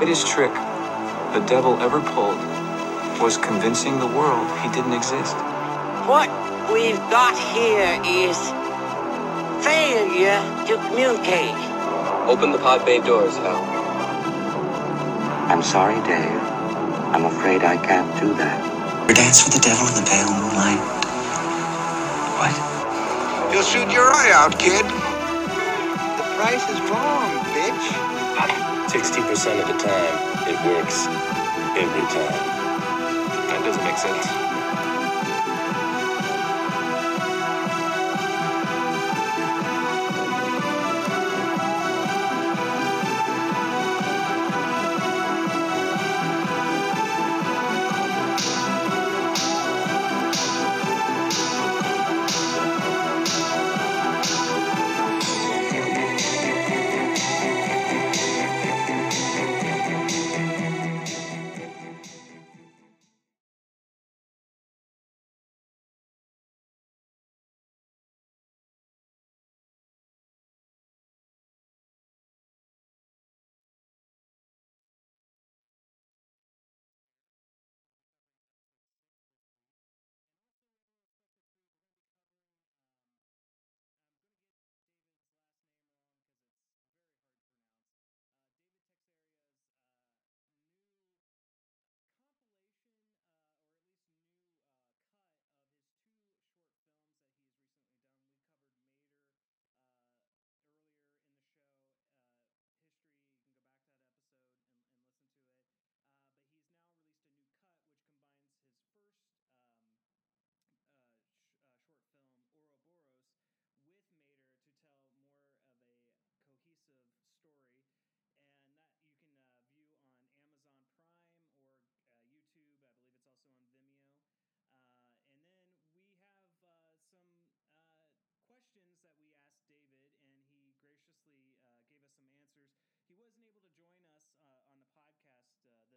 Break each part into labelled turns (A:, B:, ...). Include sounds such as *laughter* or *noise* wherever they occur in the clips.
A: greatest trick the devil ever pulled was convincing the world he didn't exist.
B: What we've got here is failure to communicate.
C: Open the pod bay doors, Hal.
D: I'm sorry, Dave. I'm afraid I can't do that.
E: Or dance with the devil in the pale moonlight. What?
F: You'll shoot your eye out, kid.
G: The price is wrong, bitch.
H: 60% of the time, it works every time.
A: That doesn't make sense.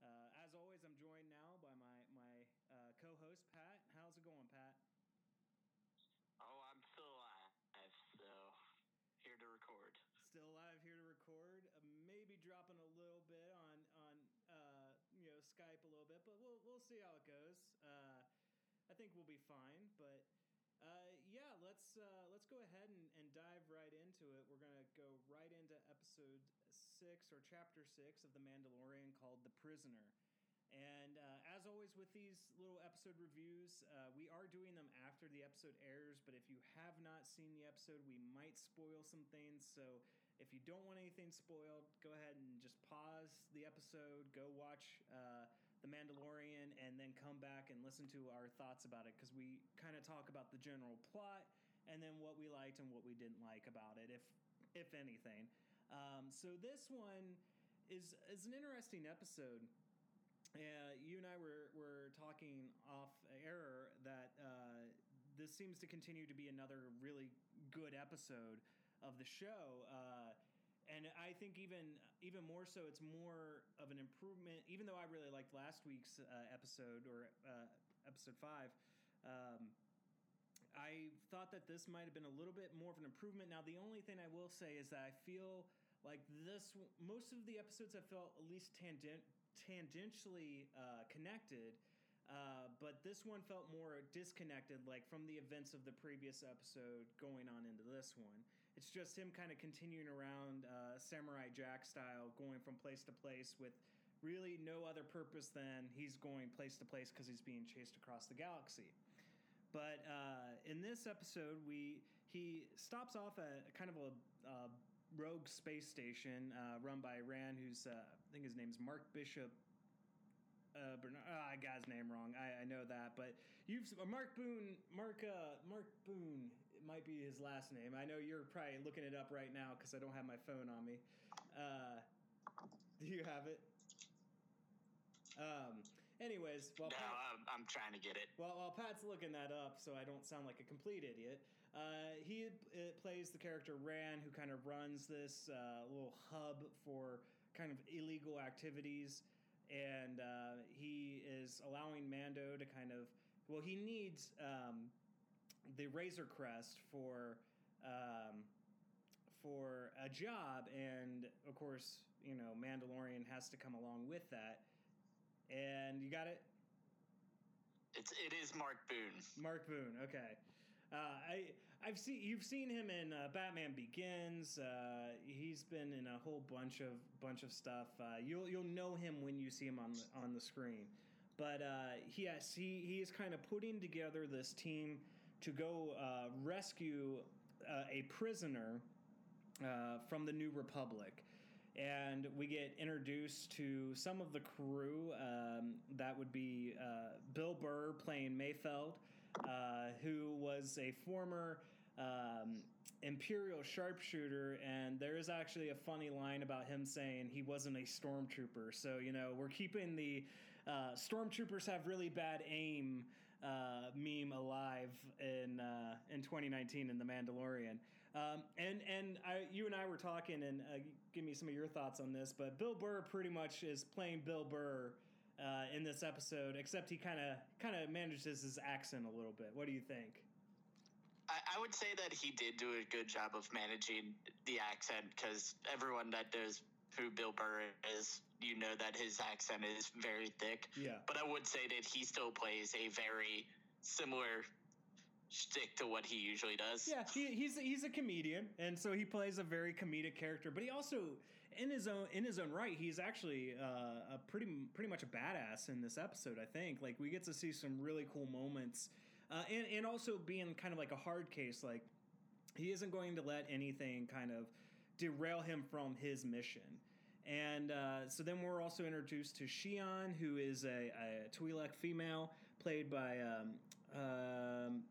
I: uh, as always, I'm joined now by my my uh, co-host Pat. How's it going, Pat?
J: Oh, I'm still alive, so here to record.
I: Still alive, here to record. Uh, maybe dropping a little bit on on uh, you know Skype a little bit, but we'll we'll see how it goes. Uh, I think we'll be fine. But uh, yeah, let's uh, let's go ahead and, and dive right into it. We're gonna go right into episode six or chapter six of The Mandalorian called "The Prisoner." And uh, as always with these little episode reviews, uh, we are doing them after the episode airs. But if you have not seen the episode, we might spoil some things. So if you don't want anything spoiled, go ahead and just pause the episode, go watch uh, the Mandalorian and then come back and listen to our thoughts about it because we kind of talk about the general plot and then what we liked and what we didn't like about it, if if anything. Um, so this one is is an interesting episode. Uh, you and I were were talking off air that uh, this seems to continue to be another really good episode of the show. Uh, and I think even even more so, it's more of an improvement. Even though I really liked last week's uh, episode or uh, episode five, um, I thought that this might have been a little bit more of an improvement. Now, the only thing I will say is that I feel like this most of the episodes have felt at least tangent tangentially uh, connected. Uh, but this one felt more disconnected, like from the events of the previous episode going on into this one. It's just him kind of continuing around uh, Samurai Jack style, going from place to place with really no other purpose than he's going place to place because he's being chased across the galaxy. But uh, in this episode, we he stops off at kind of a rogue space station uh, run by Ran, who's uh, I think his name's Mark Bishop uh, Bernard. Oh, I got his name wrong. I, I know that, but you've Mark Boone. Mark uh, Mark Boone It might be his last name. I know you're probably looking it up right now because I don't have my phone on me. Uh, do you have it? Um, anyways, well,
J: No,
I: Pat,
J: I'm, I'm trying to get it.
I: well, while Pat's looking that up, so I don't sound like a complete idiot. Uh, he uh, plays the character Ran, who kind of runs this uh, little hub for kind of illegal activities, and uh, he is allowing Mando to kind of. Well, he needs um, the Razor Crest for um, for a job, and of course, you know, Mandalorian has to come along with that. And you got it.
J: It's it is Mark Boone.
I: Mark Boone. Okay. Uh, I I've seen you've seen him in uh, Batman Begins. Uh, he's been in a whole bunch of bunch of stuff. Uh, you'll you'll know him when you see him on the, on the screen. But uh, yes, he he is kind of putting together this team to go uh, rescue uh, a prisoner uh, from the New Republic. And we get introduced to some of the crew. Um, that would be uh, Bill Burr playing Mayfeld, uh, who was a former um, Imperial sharpshooter. And there is actually a funny line about him saying he wasn't a stormtrooper. So, you know, we're keeping the uh, stormtroopers have really bad aim uh, meme alive in uh, in 2019 in The Mandalorian. Um, and and I, you and I were talking, and uh, give me some of your thoughts on this. But Bill Burr pretty much is playing Bill Burr uh, in this episode, except he kind of kind of manages his accent a little bit. What do you think?
J: I, I would say that he did do a good job of managing the accent because everyone that knows who Bill Burr is, you know that his accent is very thick.
I: Yeah.
J: But I would say that he still plays a very similar stick to what he usually does.
I: Yeah, he, he's he's a comedian, and so he plays a very comedic character. But he also, in his own in his own right, he's actually uh, a pretty pretty much a badass in this episode. I think like we get to see some really cool moments, uh, and and also being kind of like a hard case. Like he isn't going to let anything kind of derail him from his mission. And uh, so then we're also introduced to Xi'an, who is a, a Twi'lek female, played by um, um,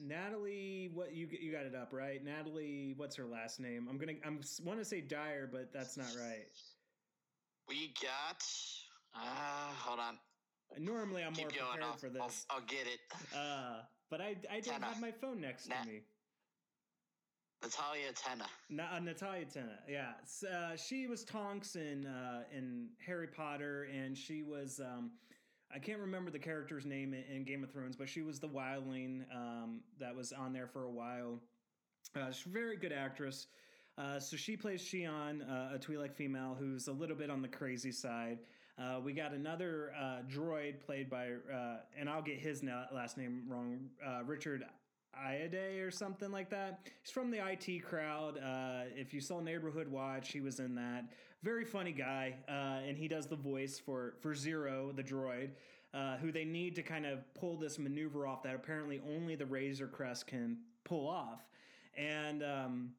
I: Natalie. What you you got it up right? Natalie, what's her last name? I'm gonna I'm want to say Dyer, but that's not right.
J: We got. Uh, hold on.
I: Normally, I'm more
J: Keep going.
I: prepared
J: I'll,
I: for
J: I'll,
I: this,
J: I'll get it.
I: uh, but I I don't
J: Tena.
I: have my phone next
J: Nat-
I: to me.
J: Natalia Tenna.
I: Na- uh, Natalia Tennant, yeah. S- Uh, she was Tonks in uh, in Harry Potter, and she was um, I can't remember the character's name in, Game of Thrones, but she was the wildling um, that was on there for a while. Uh, she's a very good actress. Uh, so she plays Xi'an, uh, a Twi'lek female who's a little bit on the crazy side. Uh, we got another uh, droid played by, uh, and I'll get his na- last name wrong, uh, Richard Iade or something like that. He's from the IT crowd. If you saw Neighborhood Watch, he was in that. Very funny guy, uh, and he does the voice for for Zero, the droid, uh, who they need to kind of pull this maneuver off that apparently only the Razor Crest can pull off, and. Um,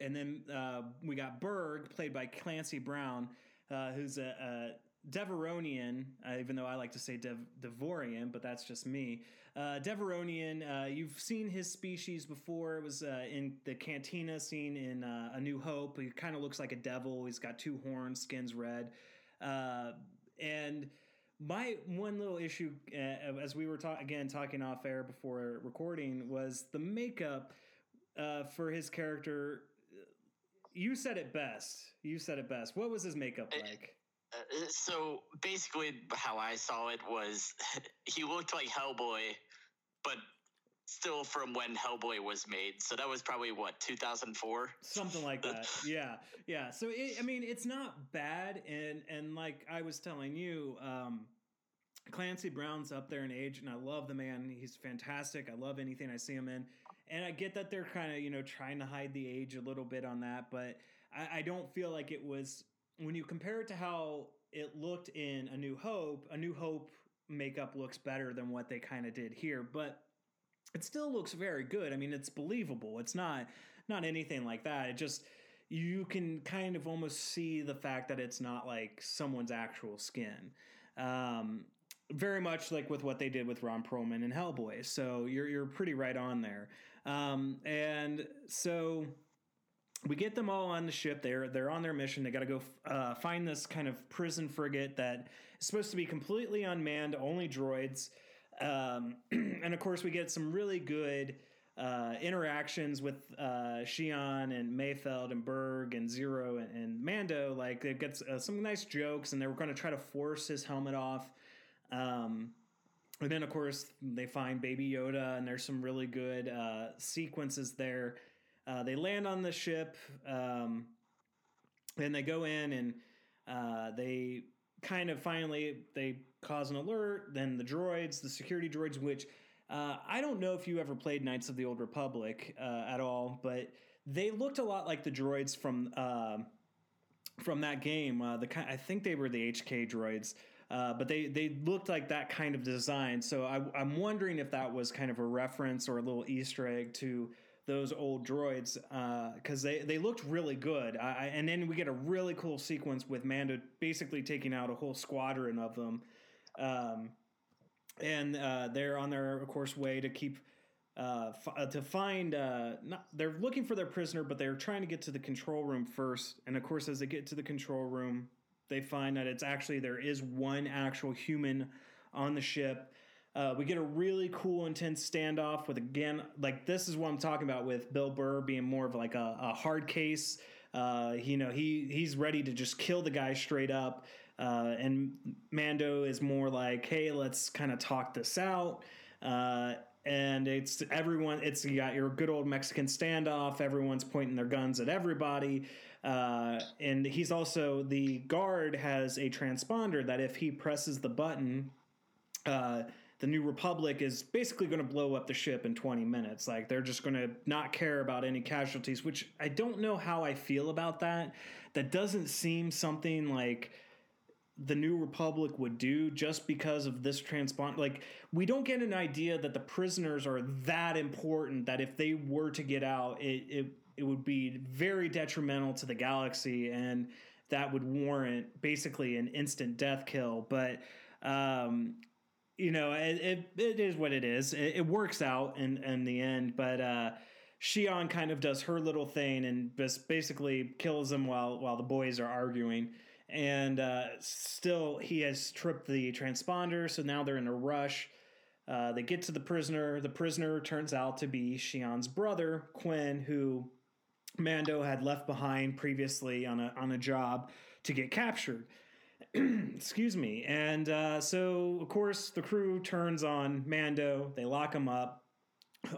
I: and then uh, we got Burg, played by Clancy Brown, uh, who's a, a uh, even though I like to say Dev- Devorian, but that's just me. Uh, Devaronian, uh, you've seen his species before. It was uh, in the cantina scene in uh, A New Hope. He kind of looks like a devil. He's got two horns, skin's red. Uh, and my one little issue, uh, as we were ta- again talking off air before recording, was the makeup uh, for his character. You said it best. You said it best. What was his makeup like?
J: Uh, so basically, how I saw it was *laughs* he looked like Hellboy, but still from when Hellboy was made. So that was probably what 2004.
I: Something like that. *laughs* yeah, yeah. So it, I mean, it's not bad, and and like I was telling you, um, Clancy Brown's up there in age, and I love the man. He's fantastic. I love anything I see him in, and I get that they're kind of you know trying to hide the age a little bit on that, but I, I don't feel like it was when you compare it to how it looked in A New Hope. A New Hope makeup looks better than what they kind of did here, but it still looks very good. I mean, it's believable. It's not not anything like that. It just you can kind of almost see the fact that it's not like someone's actual skin. Um, very much like with what they did with Ron Perlman and Hellboy. So you're you're pretty right on there. Um, and so we get them all on the ship. They're they're on their mission. They got to go uh, find this kind of prison frigate that is supposed to be completely unmanned, only droids. Um, *clears throat* and of course, we get some really good uh, interactions with uh, Xi'an and Mayfeld and Burg and Zero and, and Mando. Like it gets uh, some nice jokes, and they were going to try to force his helmet off. Um, and then, of course, they find Baby Yoda, and there's some really good uh, sequences there. Uh, they land on the ship, um, and they go in, and uh, they kind of finally they cause an alert. Then the droids, the security droids, which uh, I don't know if you ever played Knights of the Old Republic uh, at all, but they looked a lot like the droids from uh, from that game. Uh, the I think they were the HK droids. Uh, but they, they looked like that kind of design. So I, I'm wondering if that was kind of a reference or a little Easter egg to those old droids because uh, they, they looked really good. I, and then we get a really cool sequence with Mando basically taking out a whole squadron of them. Um, and uh, they're on their, of course, way to keep. Uh, f- to find, uh, not, they're looking for their prisoner, but they're trying to get to the control room first. And of course, as they get to the control room, they find that it's actually there is one actual human on the ship. Uh, we get a really cool, intense standoff with again, like this is what I'm talking about with Bill Burr being more of like a, a hard case. Uh, you know, he he's ready to just kill the guy straight up, uh, and Mando is more like, hey, let's kind of talk this out. Uh, and it's everyone. It's you got your good old Mexican standoff. Everyone's pointing their guns at everybody. Uh, and he's also the guard has a transponder that if he presses the button, uh, the New Republic is basically going to blow up the ship in 20 minutes. Like they're just going to not care about any casualties, which I don't know how I feel about that. That doesn't seem something like the New Republic would do just because of this transponder. Like we don't get an idea that the prisoners are that important that if they were to get out, it, it it would be very detrimental to the galaxy and that would warrant basically an instant death kill. But um, you know, it, it, it is what it is. It, it, works out in in the end. But uh, Xi'an kind of does her little thing and just basically kills him while while the boys are arguing. And uh, still, he has tripped the transponder, so now they're in a rush. Uh, they get to the prisoner. The prisoner turns out to be Xi'an's brother, Quinn, who Mando had left behind previously on a on a job to get captured. *clears throat* Excuse me. And uh, so, of course, the crew turns on Mando. They lock him up.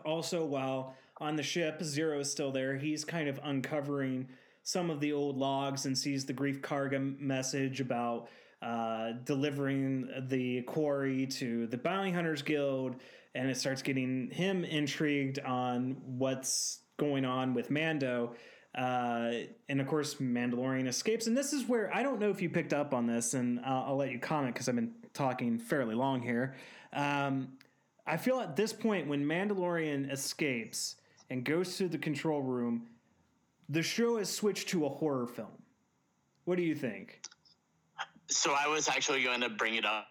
I: Also, while on the ship, Zero is still there. He's kind of uncovering some of the old logs and sees the Greef Karga message about uh, delivering the quarry to the Bounty Hunters Guild, and it starts getting him intrigued on what's going on with Mando. Uh, and of course, Mandalorian escapes. And this is where I don't know if you picked up on this, and I'll, I'll let you comment because I've been talking fairly long here. Um, I feel at this point, when Mandalorian escapes and goes to the control room, the show has switched to a horror film. What do you think?
J: So I was actually going to bring it up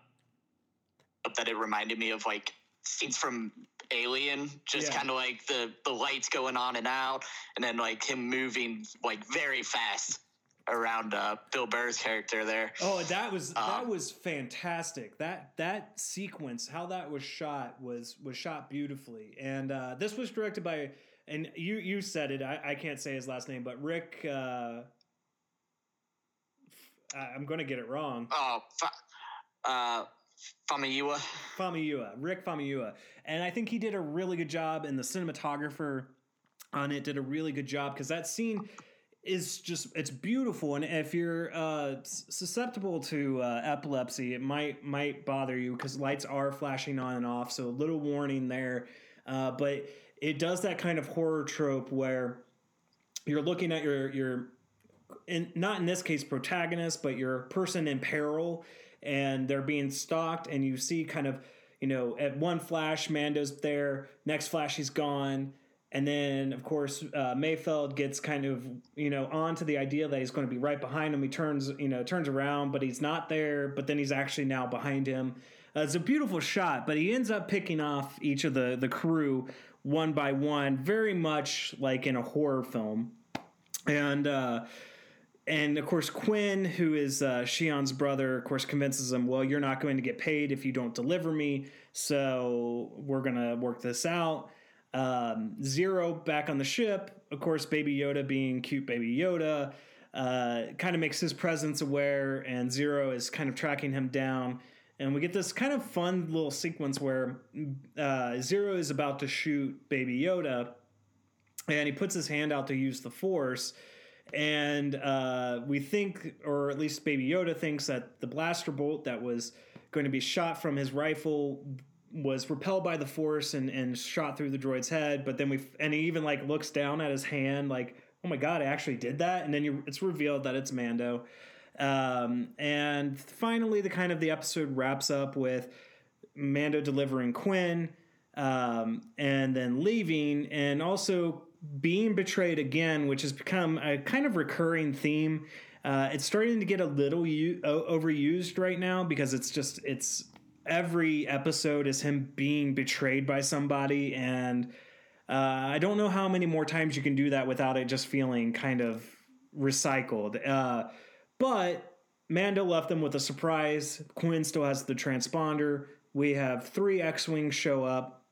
J: that it reminded me of like scenes from Alien, just yeah. kind of like the the lights going on and out, and then like him moving like very fast around uh, Bill Burr's character there.
I: Oh, that was um, that was fantastic. That that sequence, how that was shot was was shot beautifully. And uh, this was directed by and you you said it. I, I can't say his last name, but Rick. Uh, I'm going to get it wrong.
J: Oh, uh, Famuyiwa.
I: Famuyiwa, Rick Famuyiwa. And I think he did a really good job, and the cinematographer on it did a really good job because that scene is just it's beautiful and if you're uh, susceptible to uh, epilepsy it might might bother you because lights are flashing on and off so a little warning there uh, but it does that kind of horror trope where you're looking at your your in, not in this case protagonist but your person in peril and they're being stalked and you see kind of you know at one flash mando's there next flash he's gone and then of course uh, mayfeld gets kind of you know onto the idea that he's going to be right behind him. He turns you know turns around but he's not there but then he's actually now behind him. Uh, it's a beautiful shot but he ends up picking off each of the the crew one by one very much like in a horror film. And uh, and of course Quinn, who is uh, Xi'an's brother, of course convinces him, well, you're not going to get paid if you don't deliver me, so we're gonna work this out. Um, Zero back on the ship, of course, Baby Yoda being cute Baby Yoda, uh, kind of makes his presence aware, and Zero is kind of tracking him down. And we get this kind of fun little sequence where uh, Zero is about to shoot Baby Yoda, and he puts his hand out to use the Force. And uh, we think, or at least Baby Yoda thinks, that the blaster bolt that was going to be shot from his rifle was repelled by the force and, and shot through the droid's head. But then we and he even like looks down at his hand like oh my god i actually did that? And then you, it's revealed that it's mando. Um, and finally the kind of the episode wraps up with mando delivering quinn um, and then leaving. And also being betrayed again which has become a kind of recurring theme uh, it's starting to get a little u- overused right now because it's just it's every episode is him being betrayed by somebody and uh, i don't know how many more times you can do that without it just feeling kind of recycled uh, but mando left them with a surprise. Quinn still has the transponder. We have three x-wings show up.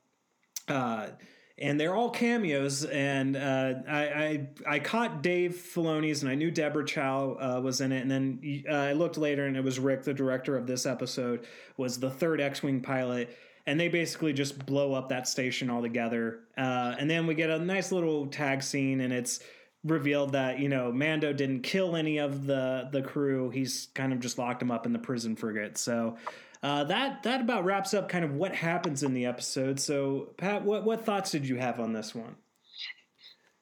I: Uh, and they're all cameos. And uh, I, I, I caught Dave Filoni's, and I knew Deborah Chow uh, was in it. And then uh, I looked later, and it was Rick, the director of this episode, was the third X-wing pilot. And they basically just blow up that station altogether. Uh, and then we get a nice little tag scene, and it's revealed that you know Mando didn't kill any of the the crew. He's kind of just locked them up in the prison frigate. So uh, that that about wraps up kind of what happens in the episode. So, Pat, what what thoughts did you have on this one?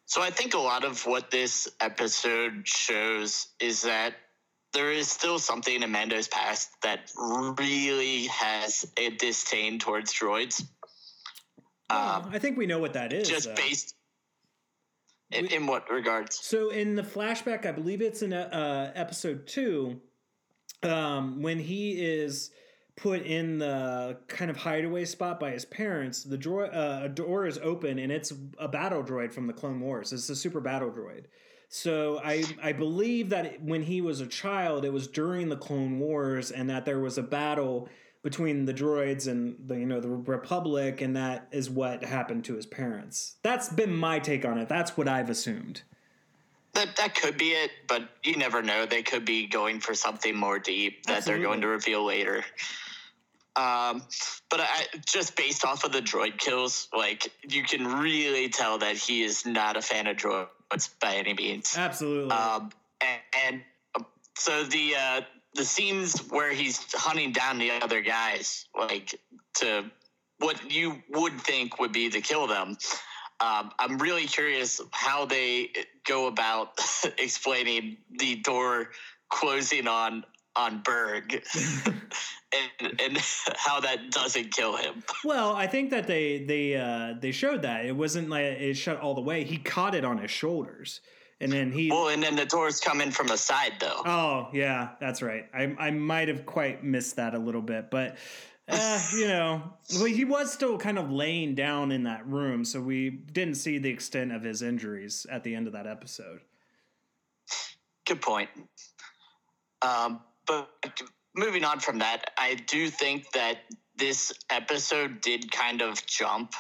J: So, I think a lot of what this episode shows is that there is still something in Mando's past that really has a disdain towards droids.
I: Well, um, I think we know what that is.
J: Just though. based. In, in, what regards?
I: So in the flashback, I believe it's in uh, episode two, um, when he is put in the kind of hideaway spot by his parents, the drawer, uh, a door is open and it's a battle droid from the Clone Wars. It's a super battle droid. So I I believe that when he was a child, it was during the Clone Wars, and that there was a battle between the droids and the you know the Republic, and that is what happened to his parents. That's been my take on it. That's what I've assumed.
J: That that could be it, but you never know. They could be going for something more deep that Absolutely. they're going to reveal later. Um, but I, just based off of the droid kills, like you can really tell that he is not a fan of droids by any means.
I: Absolutely.
J: Um, and, and so the uh, the scenes where he's hunting down the other guys, like to what you would think would be to kill them. Um, I'm really curious how they go about *laughs* explaining the door closing on on Burg *laughs* *laughs* and, and *laughs* how that doesn't kill him.
I: Well, I think that they they uh, they showed that it wasn't like it shut all the way. He caught it on his shoulders, and then he.
J: Well, and then the doors come in from the side, though.
I: Oh yeah, that's right. I I might have quite missed that a little bit, but. Uh, you know, well, he was still kind of laying down in that room, so we didn't see the extent of his injuries at the end of that episode.
J: Good point. Um, but moving on from that, I do think that this episode did kind of jump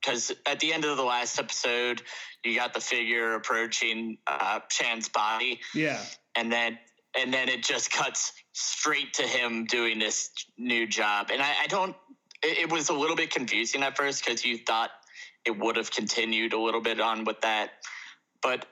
J: because at the end of the last episode, you got the figure approaching uh, Shand's body.
I: Yeah,
J: and then and then it just cuts straight to him doing this new job, and I, I don't. It, it was a little bit confusing at first because you thought it would have continued a little bit on with that, but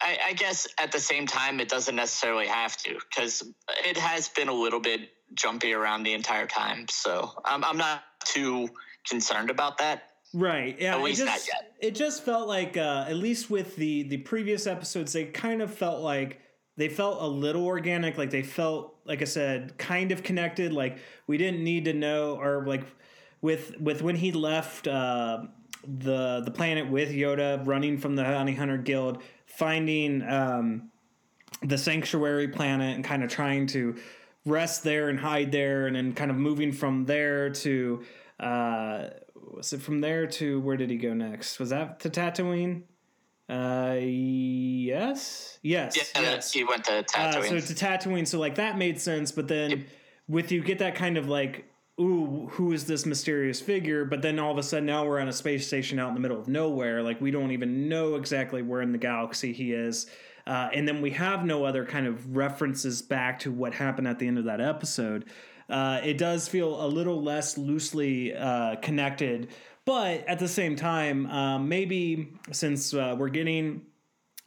J: I, I guess at the same time, it doesn't necessarily have to because it has been a little bit jumpy around the entire time. So I'm, I'm not too concerned about that.
I: Right. Yeah. At least it just, not yet. It just felt like, uh, at least with the the previous episodes, they kind of felt like they felt a little organic. Like they felt, like I said, kind of connected. Like we didn't need to know, or like with with when he left uh, the the planet with Yoda, running from the Bounty Hunter Guild finding um, the sanctuary planet and kind of trying to rest there and hide there, and then kind of moving from there to uh, was it from there to where did he go next? Was that to Tatooine? Uh, Yes. Yes.
J: Yeah,
I: yes.
J: he went to
I: Uh,
J: Tatooine.
I: so to Tatooine, so like that made sense, but then with you get that kind of like, ooh, who is this mysterious figure? But then all of a sudden now we're on a space station out in the middle of nowhere. Like we don't even know exactly where in the galaxy he is. Uh, and then we have no other kind of references back to what happened at the end of that episode. Uh, it does feel a little less loosely uh, connected, but at the same time, um, maybe since uh, we're getting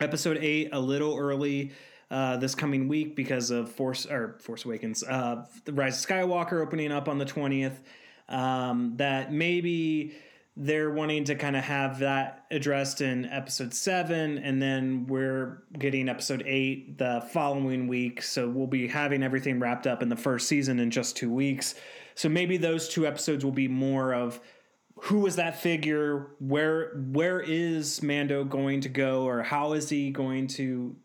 I: episode eight a little early uh, this coming week because of Force or Force Awakens, uh, the Rise of Skywalker opening up on the twentieth. Um, that maybe they're wanting to kind of have that addressed in episode seven, and then we're getting episode eight the following week. So we'll be having everything wrapped up in the first season in just two weeks. So maybe those two episodes will be more of who is that figure where where is mando going to go or how is he going to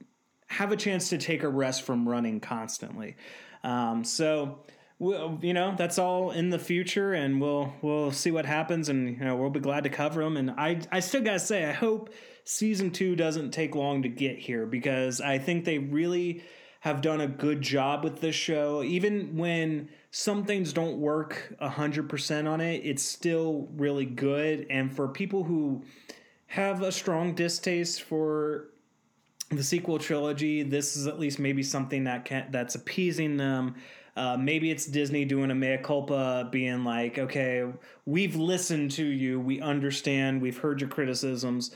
I: have a chance to take a rest from running constantly. Um, so we'll, you know that's all in the future and we'll we'll see what happens and you know we'll be glad to cover them and i i still gotta say i hope season two doesn't take long to get here because i think they really have done a good job with this show. Even when some things don't work 100% on it it's still really good. And for people who have a strong distaste for the sequel trilogy this is at least maybe something that can that's appeasing them uh, maybe it's disney doing a mea culpa being like okay we've listened to you we understand we've heard your criticisms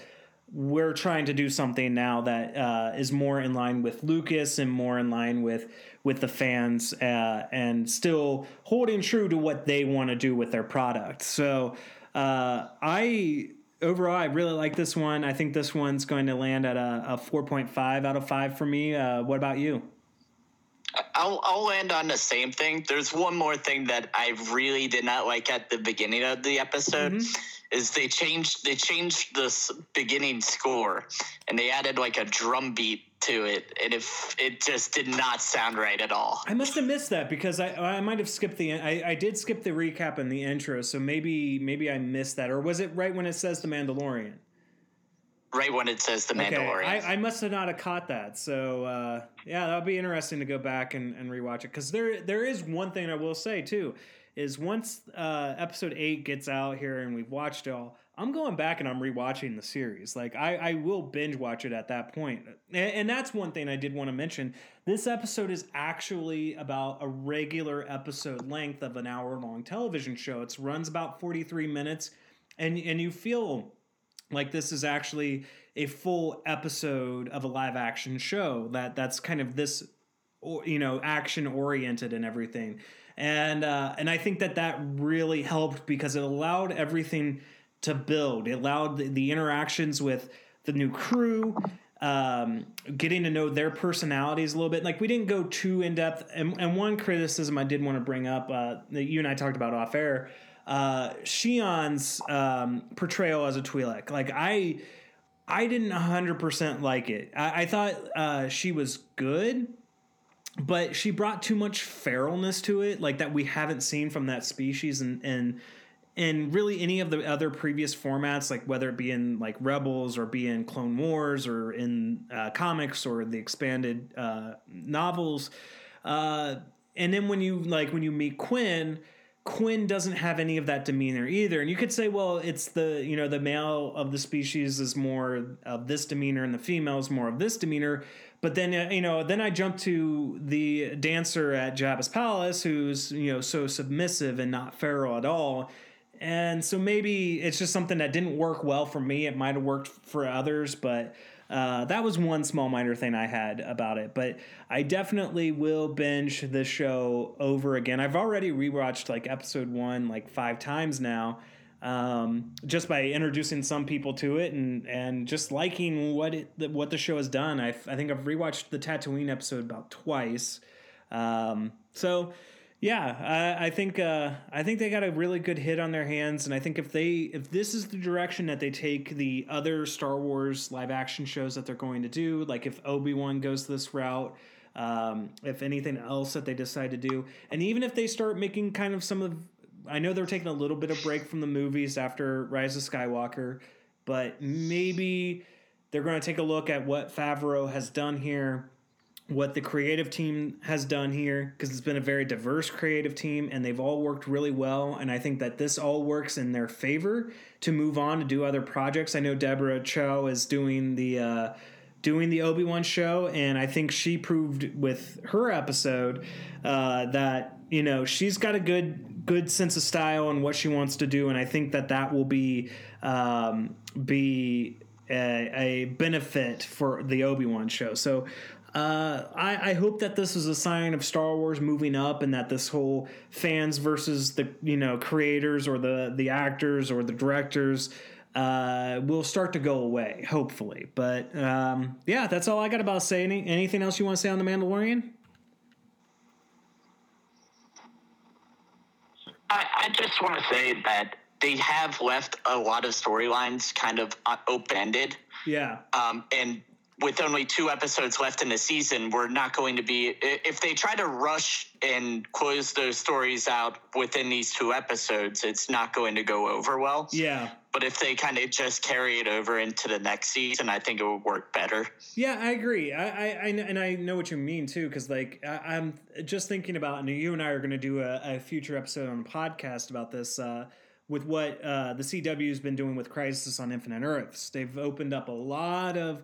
I: we're trying to do something now that uh, is more in line with Lucas and more in line with with the fans, uh, and still holding true to what they want to do with their product. So uh, I overall I really like this one. I think this one's going to land at a, a four point five out of five for me. Uh, what about you?
J: I'll I'll land on the same thing. There's one more thing that I really did not like at the beginning of the episode.
I: Mm-hmm.
J: Is they changed they changed this beginning score and they added like a drum beat to it and if it just did not sound right at all.
I: I must have missed that because I I might have skipped the I, I did skip the recap and the intro, so maybe maybe I missed that, or was it right when it says the Mandalorian?
J: Right when it says the Mandalorian.
I: I, I must have not have caught that. So uh, yeah, that'll be interesting to go back and, and rewatch it because there there is one thing I will say too is once uh, episode eight gets out here and we've watched it all, I'm going back and I'm rewatching the series. Like I, I will binge watch it at that point. And, and that's one thing I did want to mention. This episode is actually about a regular episode length of an hour long television show. It runs about 43 minutes, and and you feel like this is actually a full episode of a live action show that that's kind of this you know action oriented and everything and uh, and I think that that really helped because it allowed everything to build. It allowed the, the interactions with the new crew, um, getting to know their personalities a little bit. Like we didn't go too in depth. And, and one criticism I did want to bring up uh, that you and I talked about off air, uh, um, portrayal as a Twi'lek. Like I. I didn't 100% like it. I, I thought uh, she was good, but she brought too much feralness to it, like that we haven't seen from that species, and and and really any of the other previous formats, like whether it be in like Rebels or be in Clone Wars or in uh, comics or the expanded uh, novels, uh, and then when you like when you meet Quinn. Quinn doesn't have any of that demeanor either. And you could say, well, it's the, you know, the male of the species is more of this demeanor and the female is more of this demeanor. But then, uh, you know, then I jump to the dancer at Jabba's palace who's, you know, so submissive and not feral at all. And so maybe it's just something that didn't work well for me. It might have worked for others, but uh, that was one small minor thing I had about it. But I definitely will binge the show over again. I've already rewatched like episode one like five times now um, just by introducing some people to it and and just liking what it what the show has done. I I think I've rewatched the Tatooine episode about twice. Um, so yeah, I, I think uh, I think they got a really good hit on their hands, and I think if they if this is the direction that they take the other Star Wars live action shows that they're going to do, like if Obi Wan goes this route. Um, if anything else that they decide to do, and even if they start making kind of some of I know they're taking a little bit of break from the movies after Rise of Skywalker, but maybe they're going to take a look at what Favreau has done here, what the creative team has done here, because it's been a very diverse creative team and they've all worked really well. And I think that this all works in their favor to move on to do other projects. I know Deborah Chow is doing the. Uh, doing the Obi Wan show, and I think she proved with her episode uh, that you know she's got a good good sense of style and what she wants to do, and I think that that will be um, be a, a benefit for the Obi Wan show. So. Uh, I, I, hope that this is a sign of Star Wars moving up, and that this whole fans versus the you know creators or the the actors or the directors uh, will start to go away, hopefully. But um, yeah, that's all I got about saying. Any, anything else you want to say on the Mandalorian?
J: I, I just want to say that they have left a lot of storylines kind of open ended.
I: Yeah.
J: Um, and with only two episodes left in the season, we're not going to be. If they try to rush and close those stories out within these two episodes, it's not going to go over well.
I: Yeah.
J: But if they kind of just carry it over into the next season, I think it would work better.
I: Yeah, I agree. I, I, I and I know what you mean too, because like I, am just thinking about, and you and I are going to do a, a, future episode on the podcast about this. Uh, with what uh, the CW has been doing with Crisis on Infinite Earths, they've opened up a lot of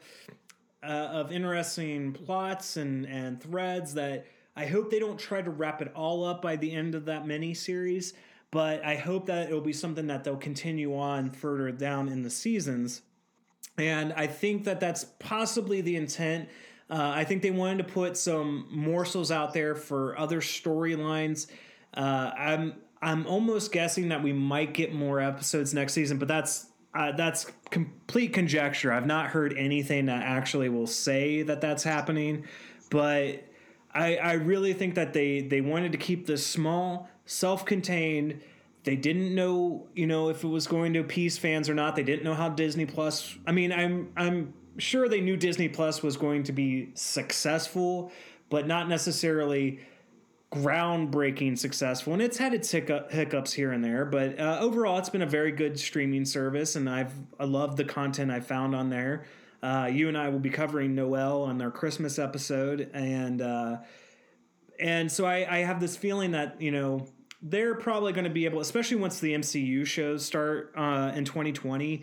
I: uh, of interesting plots and and threads that I hope they don't try to wrap it all up by the end of that mini series. But I hope that it'll be something that they'll continue on further down in the seasons. And I think that that's possibly the intent. Uh, I think they wanted to put some morsels out there for other storylines. Uh, I'm I'm almost guessing that we might get more episodes next season, but that's uh, that's complete conjecture. I've not heard anything that actually will say that that's happening, but I, I really think that they they wanted to keep this small, self-contained. They didn't know, you know, if it was going to appease fans or not. They didn't know how Disney Plus. I mean, I'm I'm sure they knew Disney Plus was going to be successful, but not necessarily groundbreaking successful and it's had its hiccup, hiccups here and there but uh, overall it's been a very good streaming service and i've i love the content i found on there. Uh, you and i will be covering Noelle on their christmas episode and uh, and so I, I have this feeling that you know they're probably going to be able especially once the mcu shows start uh, in 2020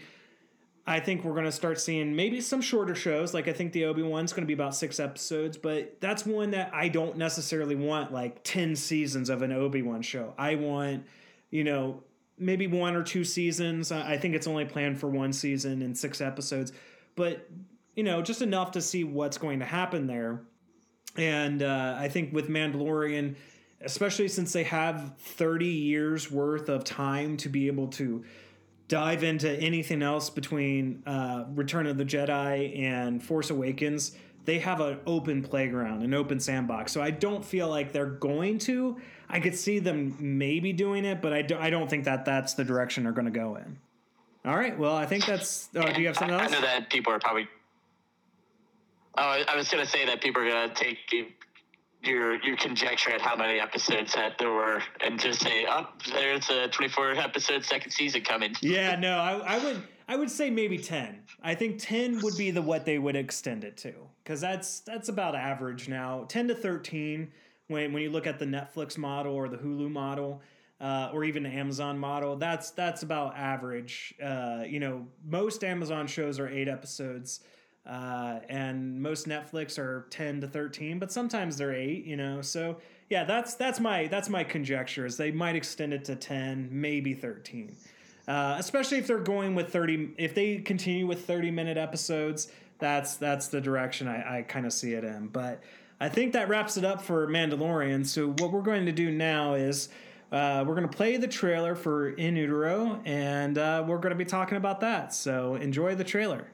I: I think we're going to start seeing maybe some shorter shows. Like I think the Obi Wan's going to be about six episodes, but that's one that I don't necessarily want like 10 seasons of an Obi Wan show. I want, you know, maybe one or two seasons. I think it's only planned for one season and six episodes, but, you know, just enough to see what's going to happen there. And uh, I think with Mandalorian, especially since they have 30 years worth of time to be able to dive into anything else between uh, Return of the Jedi and Force Awakens, they have an open playground, an open sandbox. So I don't feel like they're going to. I could see them maybe doing it, but I, do, I don't think that that's the direction they're going to go in. All right. Well, I think that's. Uh, do you have something else?
J: I know that people are probably. Oh, I was going to say that people are going to take your your conjecture at how many episodes that there were, and just say, "Oh, there's a 24 episode second season coming."
I: Yeah, *laughs* no, I, I would I would say maybe 10. I think 10 would be the what they would extend it to, because that's that's about average now. 10 to 13 when when you look at the Netflix model or the Hulu model. Uh, or even the Amazon model, that's that's about average. Uh, you know, most Amazon shows are eight episodes. Uh, and most Netflix are 10 to 13, but sometimes they're 8, you know. So, yeah, that's that's my that's my conjecture is they might extend it to 10, maybe 13. Uh, especially if they're going with 30 if they continue with 30 minute episodes, that's that's the direction I, I kind of see it in. But I think that wraps it up for Mandalorian. So what we're going to do now is uh, we're going to play the trailer for In Utero, and uh, we're going to be talking about that. So enjoy the trailer.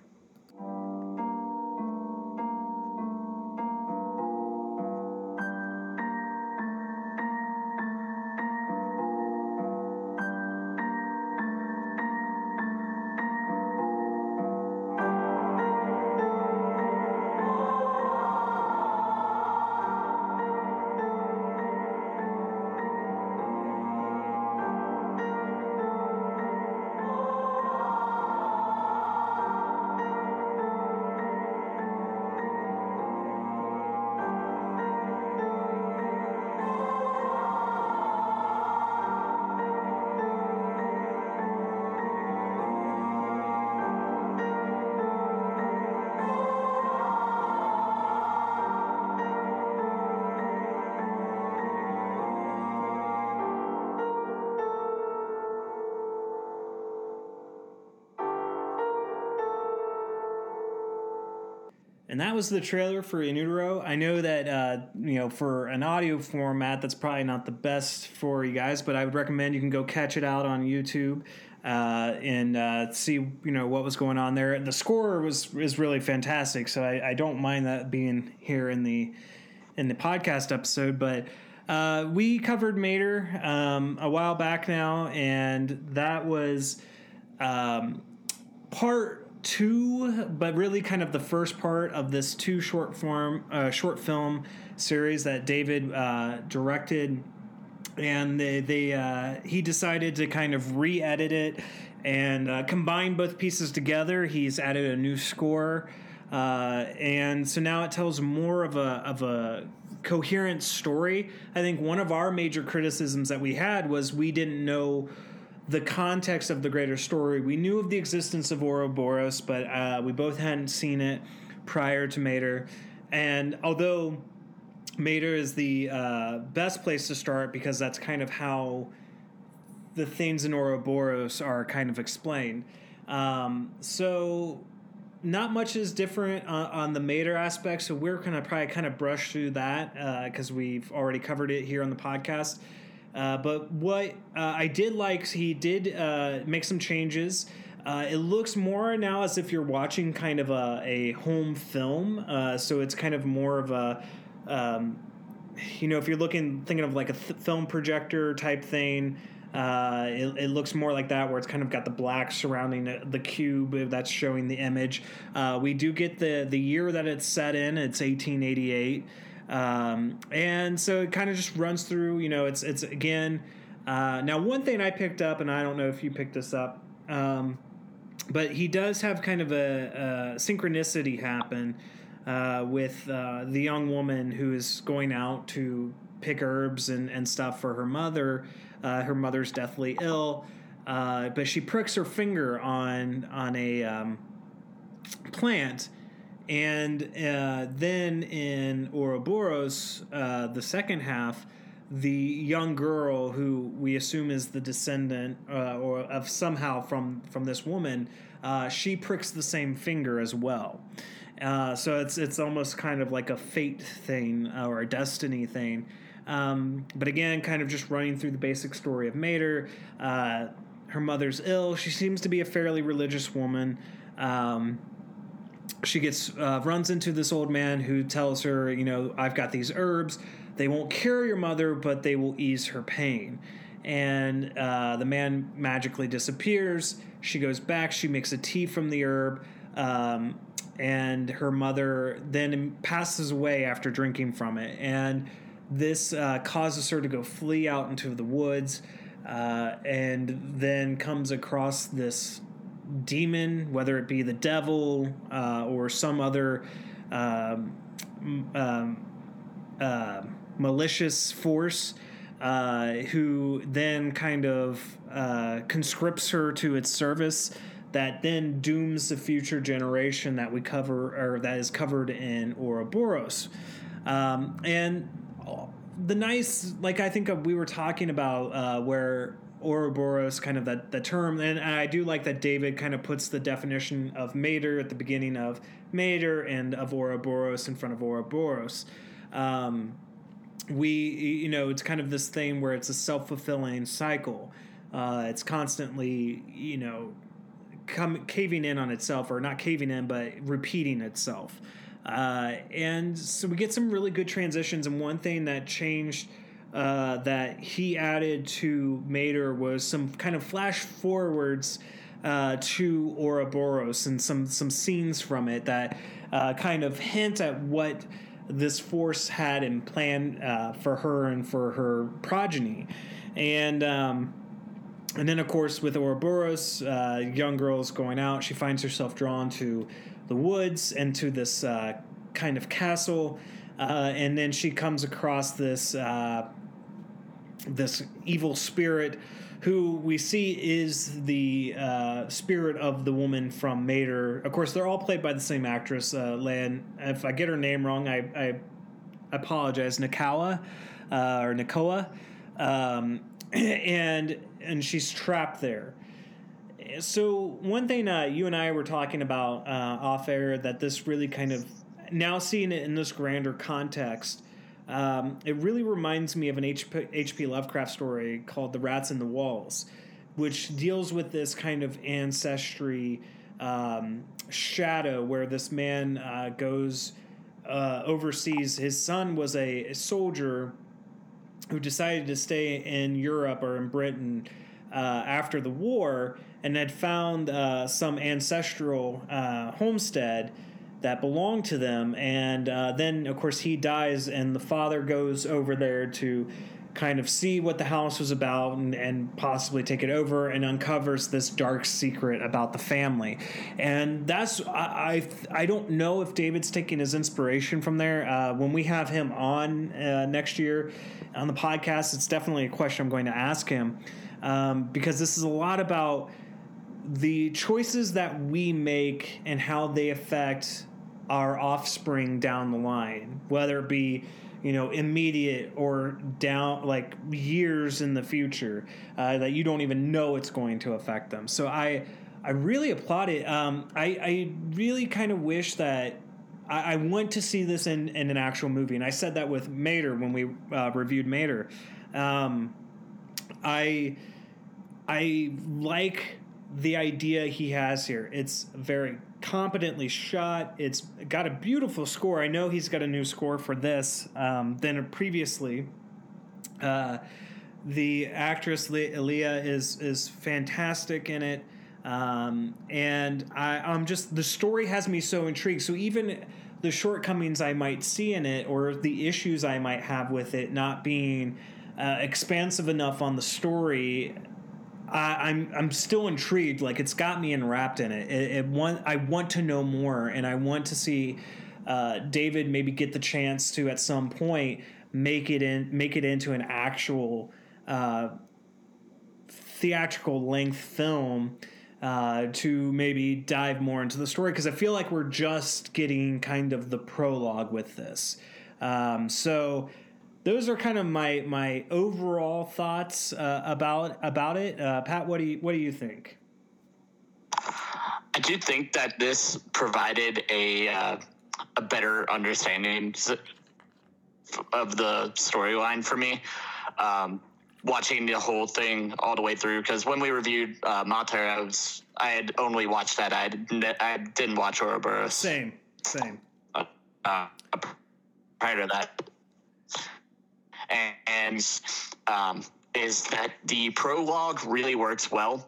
I: That was the trailer for In Utero. I know that uh, you know for an audio format, that's probably not the best for you guys, but I would recommend you can go catch it out on YouTube uh, and uh, see you know what was going on there. And the score was is really fantastic, so I, I don't mind that being here in the in the podcast episode. But uh, we covered Mater um, a while back now, and that was um, part two, but really kind of the first part of this two short form uh, short film series that David uh, directed and they, they uh, he decided to kind of re-edit it and uh, combine both pieces together. He's added a new score, uh, and so now it tells more of a of a coherent story. I think one of our major criticisms that we had was we didn't know the context of the greater story. We knew of the existence of Ouroboros, but uh, we both hadn't seen it prior to Mater. And although Mater is the uh, best place to start because that's kind of how the things in Ouroboros are kind of explained. Um, so not much is different on, on, the Mater aspect, so we're gonna probably kind of brush through that because uh, we've already covered it here on the podcast. Uh, but what uh, I did like, he did uh, make some changes. Uh, it looks more now as if you're watching kind of a, a home film, uh, so it's kind of more of a um, you know, if you're looking thinking of like a th- film projector type thing, uh, it, it, looks more like that, where it's kind of got the black surrounding the, the cube that's showing the image. Uh, we do get the the year that it's set in. It's 1888, um, and so it kind of just runs through. You know, it's it's again. Uh, now, one thing I picked up, and I don't know if you picked this up, um, but he does have kind of a, a synchronicity happen uh, with uh, the young woman who is going out to pick herbs and, and stuff for her mother. Uh, her mother's deathly ill, uh, but she pricks her finger on on a um, plant. And uh, then in Ouroboros, uh, the second half, the young girl who we assume is the descendant or of somehow from from this woman, she pricks the same finger as well. Uh, so it's it's almost kind of like a fate thing or a destiny thing. Um, but again, kind of just running through the basic story of Mater. Uh, her mother's ill. She seems to be a fairly religious woman. Um, she gets uh, runs into this old man who tells her, you know, I've got these herbs. They won't cure your mother, but they will ease her pain. And uh, the man magically disappears. She goes back. She makes a tea from the herb. Um, and her mother then passes away after drinking from it. And this uh, causes her to go flee out into the woods uh, and then comes across this demon, whether it be the devil uh, or some other um, um, uh, malicious force. Uh, who then kind of uh, conscripts her to its service that then dooms the future generation that we cover or that is covered in Ouroboros. Um, and the nice, like I think we were talking about, uh, where Ouroboros kind of that the term, and I do like that David kind of puts the definition of Mater at the beginning of Mater and of Ouroboros in front of Ouroboros. Um, we, you know, it's kind of this thing where it's a self fulfilling cycle. Uh, it's constantly, you know, come caving in on itself, or not caving in, but repeating itself. Uh, and so we get some really good transitions. And one thing that changed uh, that he added to Mater was some kind of flash forwards uh, to Ouroboros and some some scenes from it that uh, kind of hint at what this force had in plan uh, for her and for her progeny. And um, and then, of course, with Ouroboros, uh, young girl's going out. She finds herself drawn to the woods and to this uh, kind of castle. And then she comes across this this evil spirit, who we see is the uh, spirit of the woman from Mater. Of course, they're all played by the same actress, uh, Lan. If I get her name wrong, I, I apologize. Nakawa or Nakoa. Um, *clears throat* and and she's trapped there. So one thing uh, you and I were talking about uh, off air that this really kind of now seeing it in this grander context, um, it really reminds me of an H.P. Lovecraft story called "The Rats in the Walls," which deals with this kind of ancestry um, shadow where this man uh, goes uh, overseas. His son was a, a, soldier who decided to stay in Europe or in Britain uh, after the war and had found uh, some ancestral uh, homestead that belonged to them. And uh, then, of course, he dies, and the father goes over there to kind of see what the house was about and, and possibly take it over and uncovers this dark secret about the family and that's i i, I don't know if david's taking his inspiration from there uh, when we have him on uh, next year on the podcast it's definitely a question i'm going to ask him um, because this is a lot about the choices that we make and how they affect our offspring down the line, whether it be you know immediate or down like years in the future uh, that you don't even know it's going to affect them. So I I really applaud it. Um, I I really kind of wish that. I, I want to see this in, in an actual movie, and I said that with Mater when we uh, reviewed Mater. Um, I I like the idea he has here. It's very competently shot. It's got a beautiful score. I know he's got a new score for this um, than previously. Uh, the actress Aaliyah is is fantastic in it, um, and I, I'm just the story has me so intrigued. So even the shortcomings I might see in it, or the issues I might have with it not being uh, expansive enough on the story, I, I'm, I'm still intrigued. Like it's got me enwrapped in it. It, it want I want to know more, and I want to see uh, David maybe get the chance to at some point make it in make it into an actual uh, theatrical length film. Uh, to maybe dive more into the story because I feel like we're just getting kind of the prologue with this. Um, so those are kind of my my overall thoughts uh, about about it. Uh, Pat, what do you what do you think?
J: I do think that this provided a uh, a better understanding of the storyline for me. Um, watching the whole thing all the way through because when we reviewed uh, Mater, I was I had only watched that. I didn't, I didn't watch Ouroboros.
I: Same, same.
J: Uh, uh, prior to that, and um, is that the prologue really works well,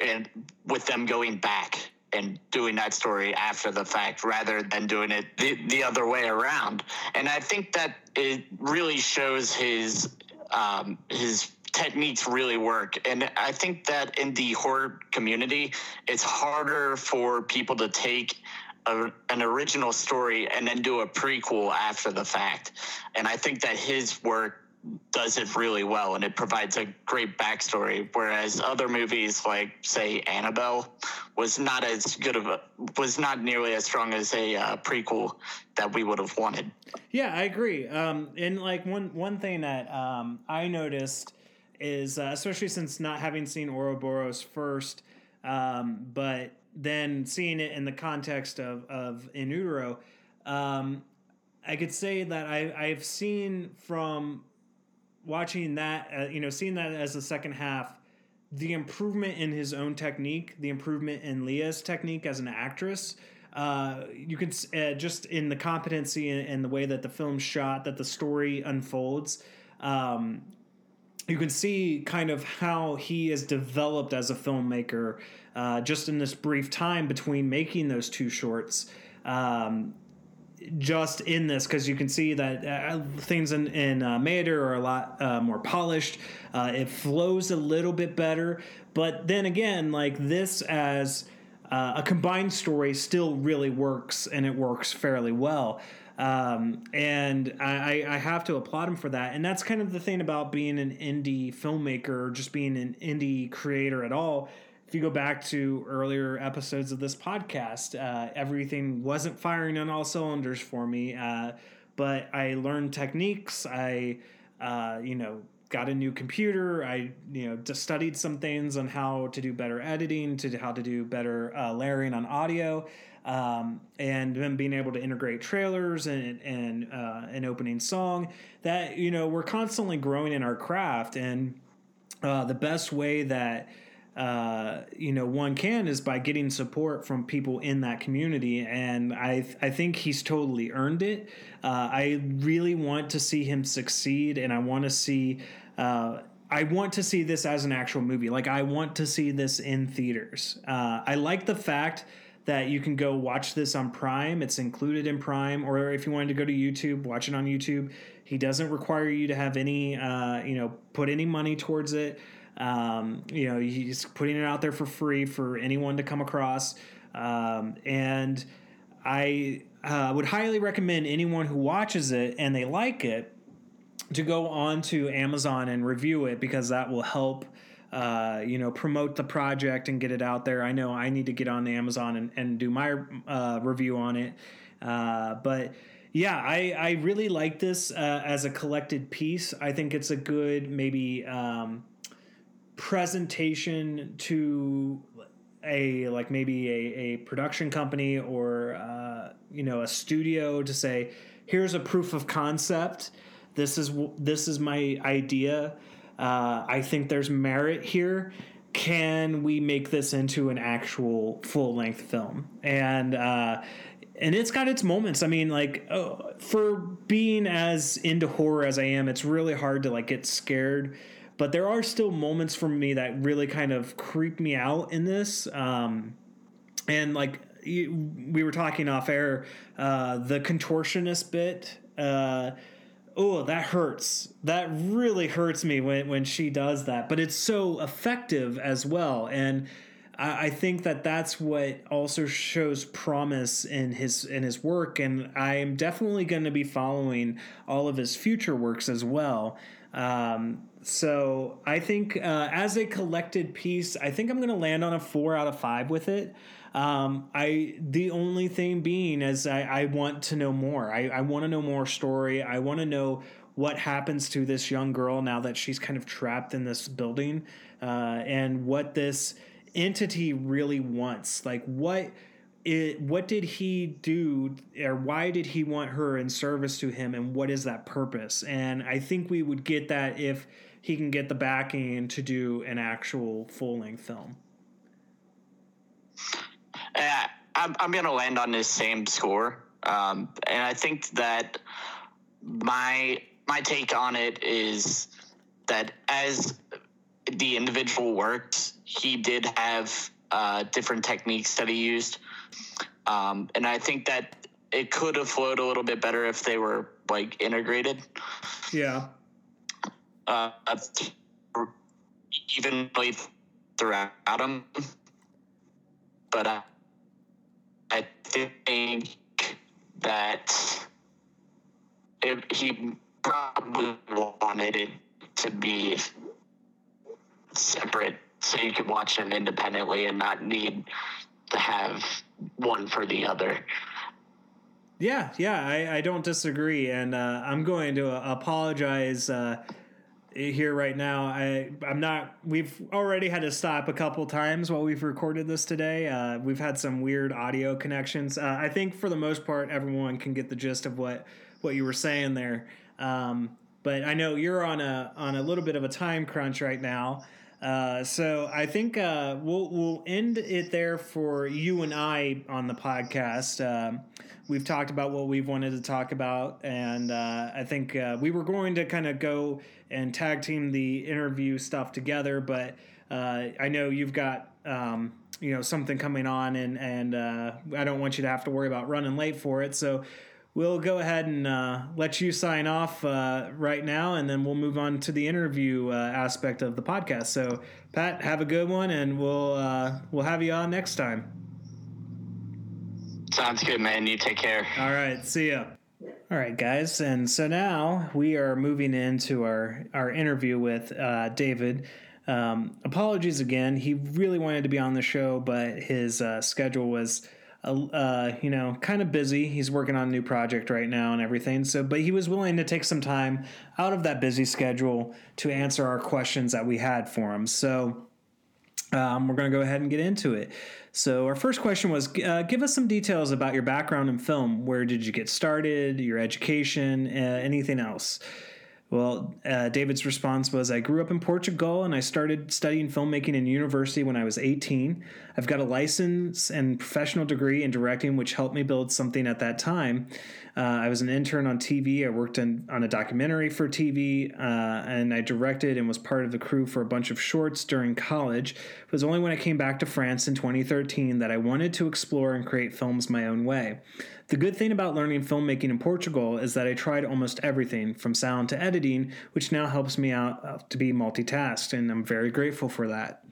J: and with them going back and doing that story after the fact rather than doing it the, the other way around. And I think that it really shows his um, his techniques really work. And I think that in the horror community, it's harder for people to take a, an original story and then do a prequel after the fact. And I think that his work does it really well and it provides a great backstory whereas other movies like say annabelle was not as good of a was not nearly as strong as a uh, prequel that we would have wanted.
I: Yeah i agree. Um, and like one one thing that um, i noticed is uh, especially since not having seen ouroboros first um, but then seeing it in the context of of in utero um, I could say that I, I've seen from watching that, uh, you know, seeing that as the second half, the improvement in his own technique, the improvement in Leah's technique as an actress. Uh, you can uh, just in the competency and, and, the way that the film shot, that the story unfolds. Um, you can see kind of how he has developed as a filmmaker uh, just in this brief time between making those two shorts. Um, just in this because you can see that uh, things in, in uh, Mater are a lot uh, more polished. Uh, it flows a little bit better, but then again, like this as uh, a combined story still really works and it works fairly well. Um, and I, I have to applaud him for that. And that's kind of the thing about being an indie filmmaker, just being an indie creator at all if you go back to earlier episodes of this podcast, uh, everything wasn't firing on all cylinders for me. Uh, but I learned techniques. I, uh, you know, got a new computer. I you know just studied some things on how to do better editing, to how to do better uh, layering on audio, um, and then being able to integrate trailers and and uh, an opening song. That you know we're constantly growing in our craft, and uh, the best way that uh, you know one can is by getting support from people in that community and i i think he's totally earned it uh, i really want to see him succeed and i want to see uh, I want to see this as an actual movie. Like I want to see this in theaters. Uh, I like the fact that you can go watch this on Prime. It's included in Prime, or if you wanted to go to YouTube, watch it on YouTube. He doesn't require you to have any, uh, you know, put any money towards it. Um, you know, he's putting it out there for free for anyone to come across. Um, and I uh, would highly recommend anyone who watches it and they like it to go on to Amazon and review it because that will help. Uh, you know, promote the project and get it out there. I know I need to get on Amazon and, and do my uh, review on it. Uh, but yeah, I, I really like this uh, as a collected piece. I think it's a good, maybe, um, presentation to a like maybe a, a production company or uh, you know a studio to say here's a proof of concept. This is this is my idea. Uh, i think there's merit here. Can we make this into an actual full length film? And uh, and it's got its moments. I mean like oh, for being as into horror as i am it's really hard to like get scared but there are still moments for me that really kind of creep me out in this. Um, and like we were talking off air, uh, the contortionist bit. Uh, oh, that hurts. That really hurts me when when she does that. But it's so effective as well, and I, think that that's what also shows promise in his in his work. And I am definitely going to be following all of his future works as well. Um, so I think uh, as a collected piece, I think I'm going to land on a four out of five with it. Um, I the only thing being is I, I want to know more. I, I want to know more story. I want to know what happens to this young girl now that she's kind of trapped in this building, uh, and what this entity really wants. Like what it, what did he do or why did he want her in service to him and what is that purpose and i think we would get that if he can get the backing to do an actual full length film.
J: Uh, I'm, I'm going to land on this same score. Um, and I think that my my take on it is that as the individual worked, he did have uh, different techniques that he used, um, and I think that it could have flowed a little bit better if they were like integrated.
I: Yeah
J: uh, evenly throughout them. But uh, I think that it, he probably wanted it to be separate so you could watch them independently and not need to have one for the other.
I: Yeah, yeah, I, I don't disagree. And uh, I'm going to apologize. Uh, here right now. I I'm not. We've already had to stop a couple times while we've recorded this today. Uh, we've had some weird audio connections. Uh, I think for the most part, everyone can get the gist of what what you were saying there. Um, but I know you're on a on a little bit of a time crunch right now. Uh, so I think uh, we'll we'll end it there for you and I on the podcast. Um, we've talked about what we've wanted to talk about, and uh, I think uh, we were going to kind of go and tag team the interview stuff together, but uh, I know you've got. Um, you know something coming on and and uh, I don't want you to have to worry about running late for it so we'll go ahead and uh, let you sign off uh, right now, and then we'll move on to the interview aspect of the podcast. So, Pat, have a good one, and we'll we'll have you on next time.
J: Sounds good, man. You take care.
I: All right. See ya. All right, guys, and so now we are moving into our our interview with uh, David. Um, apologies again. He really wanted to be on the show, but his uh, schedule was uh, you know, kind of busy. He's working on a new project right now and everything. So, but he was willing to take some time out of that busy schedule to answer our questions that we had for him. So, um, we're going to go ahead and get into it. So, our first question was uh, Give us some details about your background in film. Where did you get started, your education, uh, anything else? Well, uh, David's response was I grew up in Portugal and I started studying filmmaking in university when I was 18. I've got a license and professional degree in directing, which helped me build something at that time. Uh, I was an intern on TV. I worked in, on a documentary for TV, uh, and I directed and was part of the crew for a bunch of shorts during college. It was only when I came back to France in 2013 that I wanted to explore and create films my own way. The good thing about learning filmmaking in Portugal is that I tried almost everything from sound to editing, which now helps me out uh, to be multitasked, and I'm very grateful for that.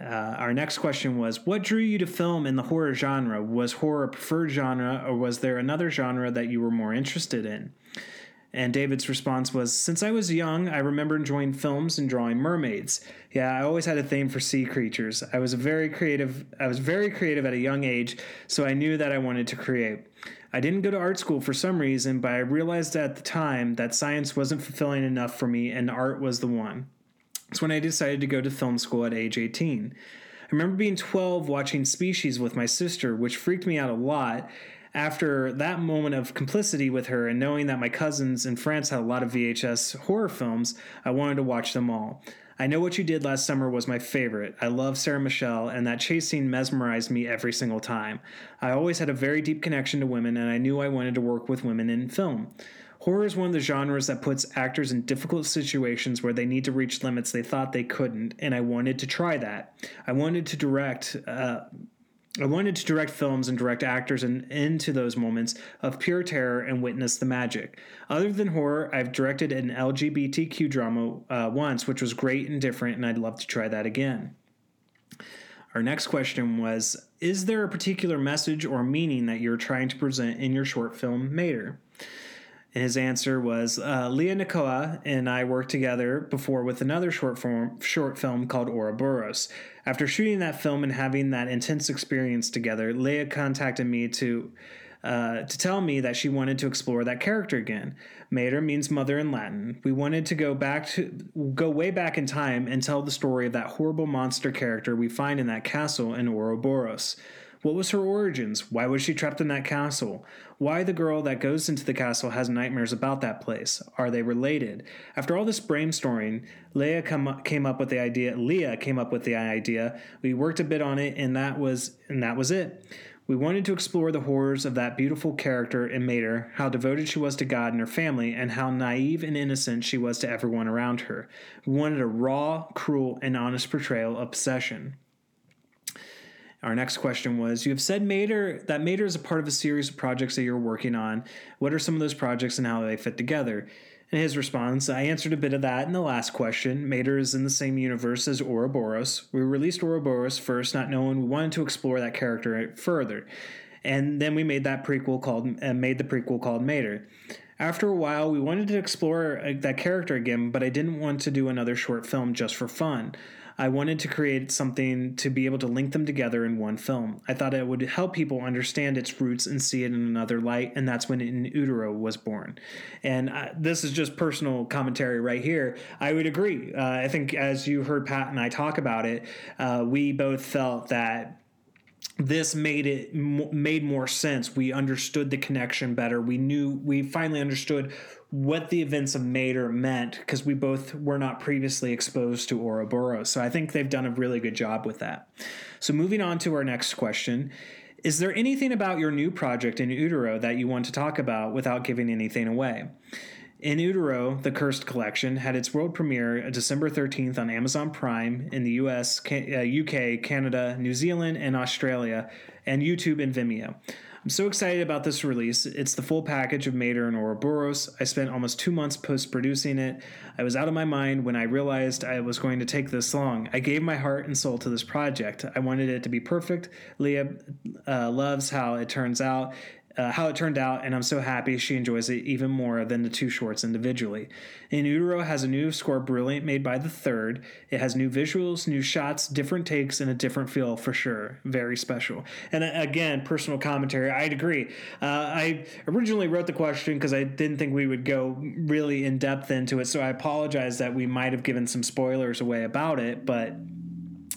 I: Uh, our next question was What drew you to film in the horror genre? Was horror a preferred genre, or was there another genre that you were more interested in? And David's response was Since I was young, I remember enjoying films and drawing mermaids. Yeah, I always had a thing for sea creatures. I was a very creative I was very creative at a young age, so I knew that I wanted to create. I didn't go to art school for some reason, but I realized at the time that science wasn't fulfilling enough for me and art was the one. It's when I decided to go to film school at age 18. I remember being 12 watching Species with my sister, which freaked me out a lot after that moment of complicity with her and knowing that my cousins in France had a lot of VHS horror films, I wanted to watch them all. I Know What You Did Last Summer was my favorite. I love Sarah Michelle, and that chase scene mesmerized me every single time. I always had a very deep connection to women, and I knew I wanted to work with women in film. Horror is one of the genres that puts actors in difficult situations where they need to reach limits they thought they couldn't, and I wanted to try that. I wanted to direct uh, I wanted to direct films and direct actors in, into those moments of pure terror and witness the magic. Other than horror, I've directed an LGBTQ drama uh, once, which was great and different, and I'd love to try that again. Our next question was Is there a particular message or meaning that you're trying to present in your short film, Mater? And his answer was uh, Leah Nikoa and I worked together before with another short form short film called Ouroboros. After shooting that film and having that intense experience together, Leah contacted me to uh, to tell me that she wanted to explore that character again. Mater means mother in Latin. We wanted to go back to go way back in time and tell the story of that horrible monster character we find in that castle in Ouroboros. What was her origins? Why was she trapped in that castle? Why the girl that goes into the castle has nightmares about that place? Are they related? After all this brainstorming, Leah come, came up with the idea. Leah came up with the idea. We worked a bit on it, and that was and that was it. We wanted to explore the horrors of that beautiful character in Mater, how devoted she was to God and her family, and how naive and innocent she was to everyone around her. We wanted a raw, cruel, and honest portrayal of possession. Our next question was You have said Mater that Mater is a part of a series of projects that you're working on. What are some of those projects and how they fit together? In his response, I answered a bit of that in the last question. Mater is in the same universe as Ouroboros. We released Ouroboros first, not knowing we wanted to explore that character further. And then we made that prequel called uh, made the prequel called Mater. After a while, we wanted to explore uh, that character again, but I didn't want to do another short film just for fun. I wanted to create something to be able to link them together in one film. I thought it would help people understand its roots and see it in another light, and that's when In Utero was born. And uh, this is just personal commentary right here. I would agree. Uh, I think as you heard Pat and I talk about it, uh, we both felt that this made it made more sense. We understood the connection better. We knew we finally understood what the events of Mater meant because we both were not previously exposed to Ouroboros. So I think they've done a really good job with that. So moving on to our next question. Is there anything about your new project in Utero that you want to talk about without giving anything away? In Utero, the Cursed Collection had its world premiere December 13th on Amazon Prime in the US, UK, uh, Canada, New Zealand, and Australia, and YouTube and Vimeo. I'm so excited about this release. It's the full package of Mater and Ouroboros. I spent almost two months post producing it. I was out of my mind when I realized I was going to take this long. I gave my heart and soul to this project. I wanted it to be perfect. Leah uh, loves how it turns out. Uh, how it turned out, and I'm so happy she enjoys it even more than the two shorts individually. In Utero has a new score, brilliant, made by the third. It has new visuals, new shots, different takes, and a different feel for sure. Very special. And uh, again, personal commentary. I'd agree. Uh, I originally wrote the question because I didn't think we would go really in depth into it, so I apologize that we might have given some spoilers away about it, but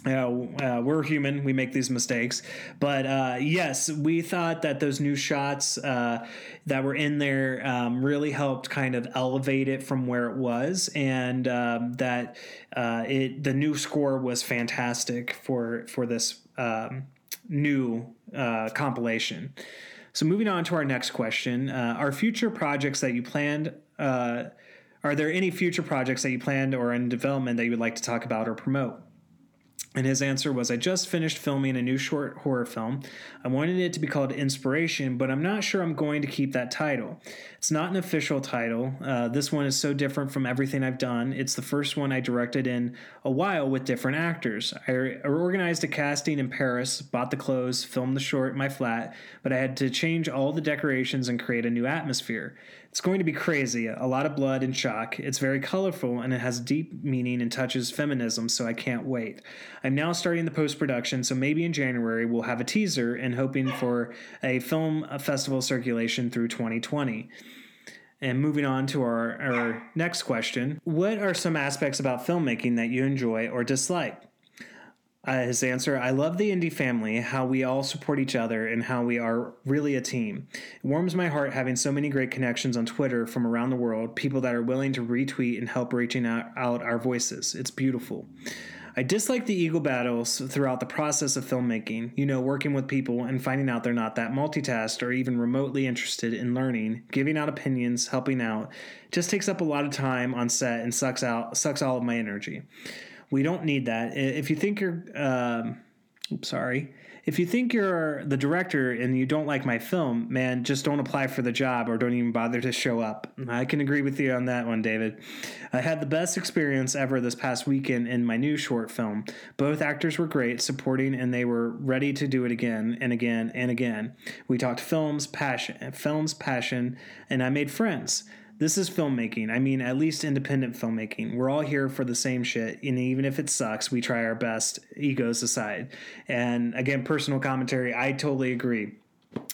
I: uh, uh, we're human. We make these mistakes. But uh, yes, we thought that those new shots uh, that were in there um, really helped kind of elevate it from where it was, and um, that uh, it the new score was fantastic for for this um, new compilation. So moving on to our next question: Are future projects that you planned? are there any future projects that you planned or in development that you would like to talk about or promote? And his answer was, I just finished filming a new short horror film. I wanted it to be called Inspiration, but I'm not sure I'm going to keep that title. It's not an official title. Uh, this one is so different from everything I've done. It's the first one I directed in a while with different actors. I organized a casting in Paris, bought the clothes, filmed the short in my flat, but I had to change all the decorations and create a new atmosphere. It's going to be crazy, a lot of blood and shock. It's very colorful and it has deep meaning and touches feminism, so I can't wait. I'm now starting the post production, so maybe in January we'll have a teaser and hoping for a film festival circulation through 2020. And moving on to our, our next question What are some aspects about filmmaking that you enjoy or dislike? Uh, his answer I love the indie family, how we all support each other, and how we are really a team. It warms my heart having so many great connections on Twitter from around the world, people that are willing to retweet and help reaching out, out our voices. It's beautiful. I dislike the ego battles throughout the process of filmmaking, you know, working with people and finding out they're not that multitasked or even remotely interested in learning, giving out opinions, helping out. just takes up a lot of time on set and sucks out sucks all of my energy. We don't need that. If you think you're, um, sorry. If you think you're the director and you don't like my film, man, just don't apply for the job or don't even bother to show up. I can agree with you on that one, David. I had the best experience ever this past weekend in my new short film. Both actors were great, supporting, and they were ready to do it again and again and again. We talked films, passion, films, passion, and I made friends. This is filmmaking. I mean, at least independent filmmaking. We're all here for the same shit, and even if it sucks, we try our best, egos aside. And again, personal commentary, I totally agree.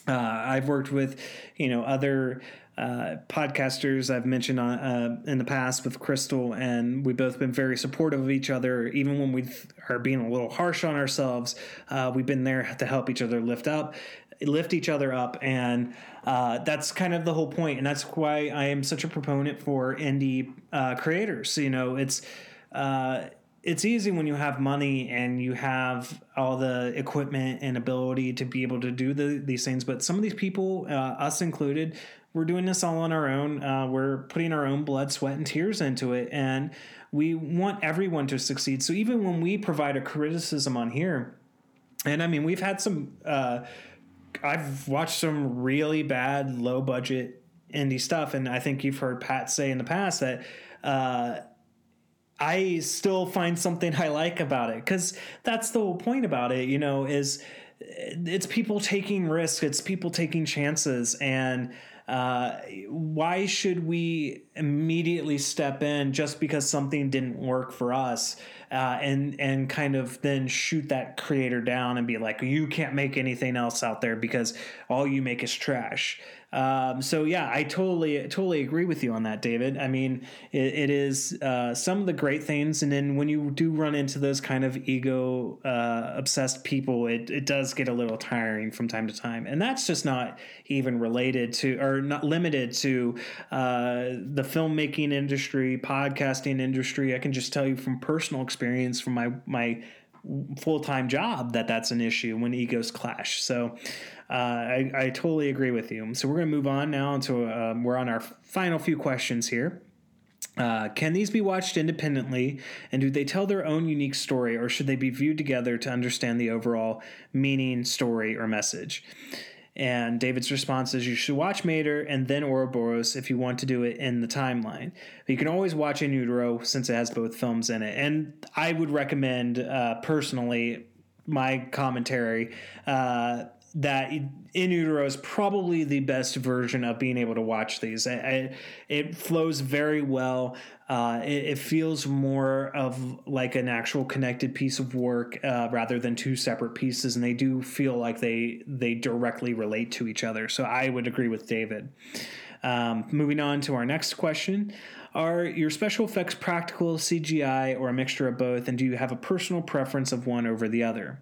I: Uh, I've worked with, you know, other uh, podcasters I've mentioned on, uh, in the past with Crystal, and we've both been very supportive of each other. Even when we are being a little harsh on ourselves, uh, we've been there to help each other lift up lift each other up and uh, that's kind of the whole point and that's why i am such a proponent for indie uh, creators you know? It's uh, it's easy when you have money and you have all the equipment and ability to be able to do the, these things but some of these people uh, us included we're doing this all on our own uh, we're putting our own blood sweat and tears into it and we want everyone to succeed. So even when we provide a criticism on here and i mean we've had some uh, I've watched some really bad low budget indie stuff, and I think you've heard Pat say in the past that uh, I still find something I like about it because that's the whole point about it. You know, is it's people taking risks, it's people taking chances, and uh, why should we immediately step in just because something didn't work for us uh, and and kind of then shoot that creator down and be like you can't make anything else out there because all you make is trash um, so yeah, I totally totally agree with you on that, David. I mean, it, it is uh, some of the great things, and then when you do run into those kind of ego uh, obsessed people, it it does get a little tiring from time to time, and that's just not even related to or not limited to uh, the filmmaking industry, podcasting industry. I can just tell you from personal experience from my my full time job that that's an issue when egos clash. So uh, I, I, totally agree with you. So we're going to move on now to um, we're on our final few questions here. Uh, can these be watched independently, and do they tell their own unique story, or should they be viewed together to understand the overall meaning, story, or message? And David's response is you should watch Mater and then Ouroboros if you want to do it in the timeline. But you can always watch In Utero since it has both films in it. And I would recommend, uh, personally, my commentary. Uh, that in utero is probably the best version of being able to watch these. It, it flows very well. Uh, it, it, feels more of like an actual connected piece of work uh, rather than two separate pieces, and they do feel like they they directly relate to each other. So I would agree with David. Um, moving on to our next question. Are your special effects practical, CGI, or a mixture of both? And do you have a personal preference of one over the other?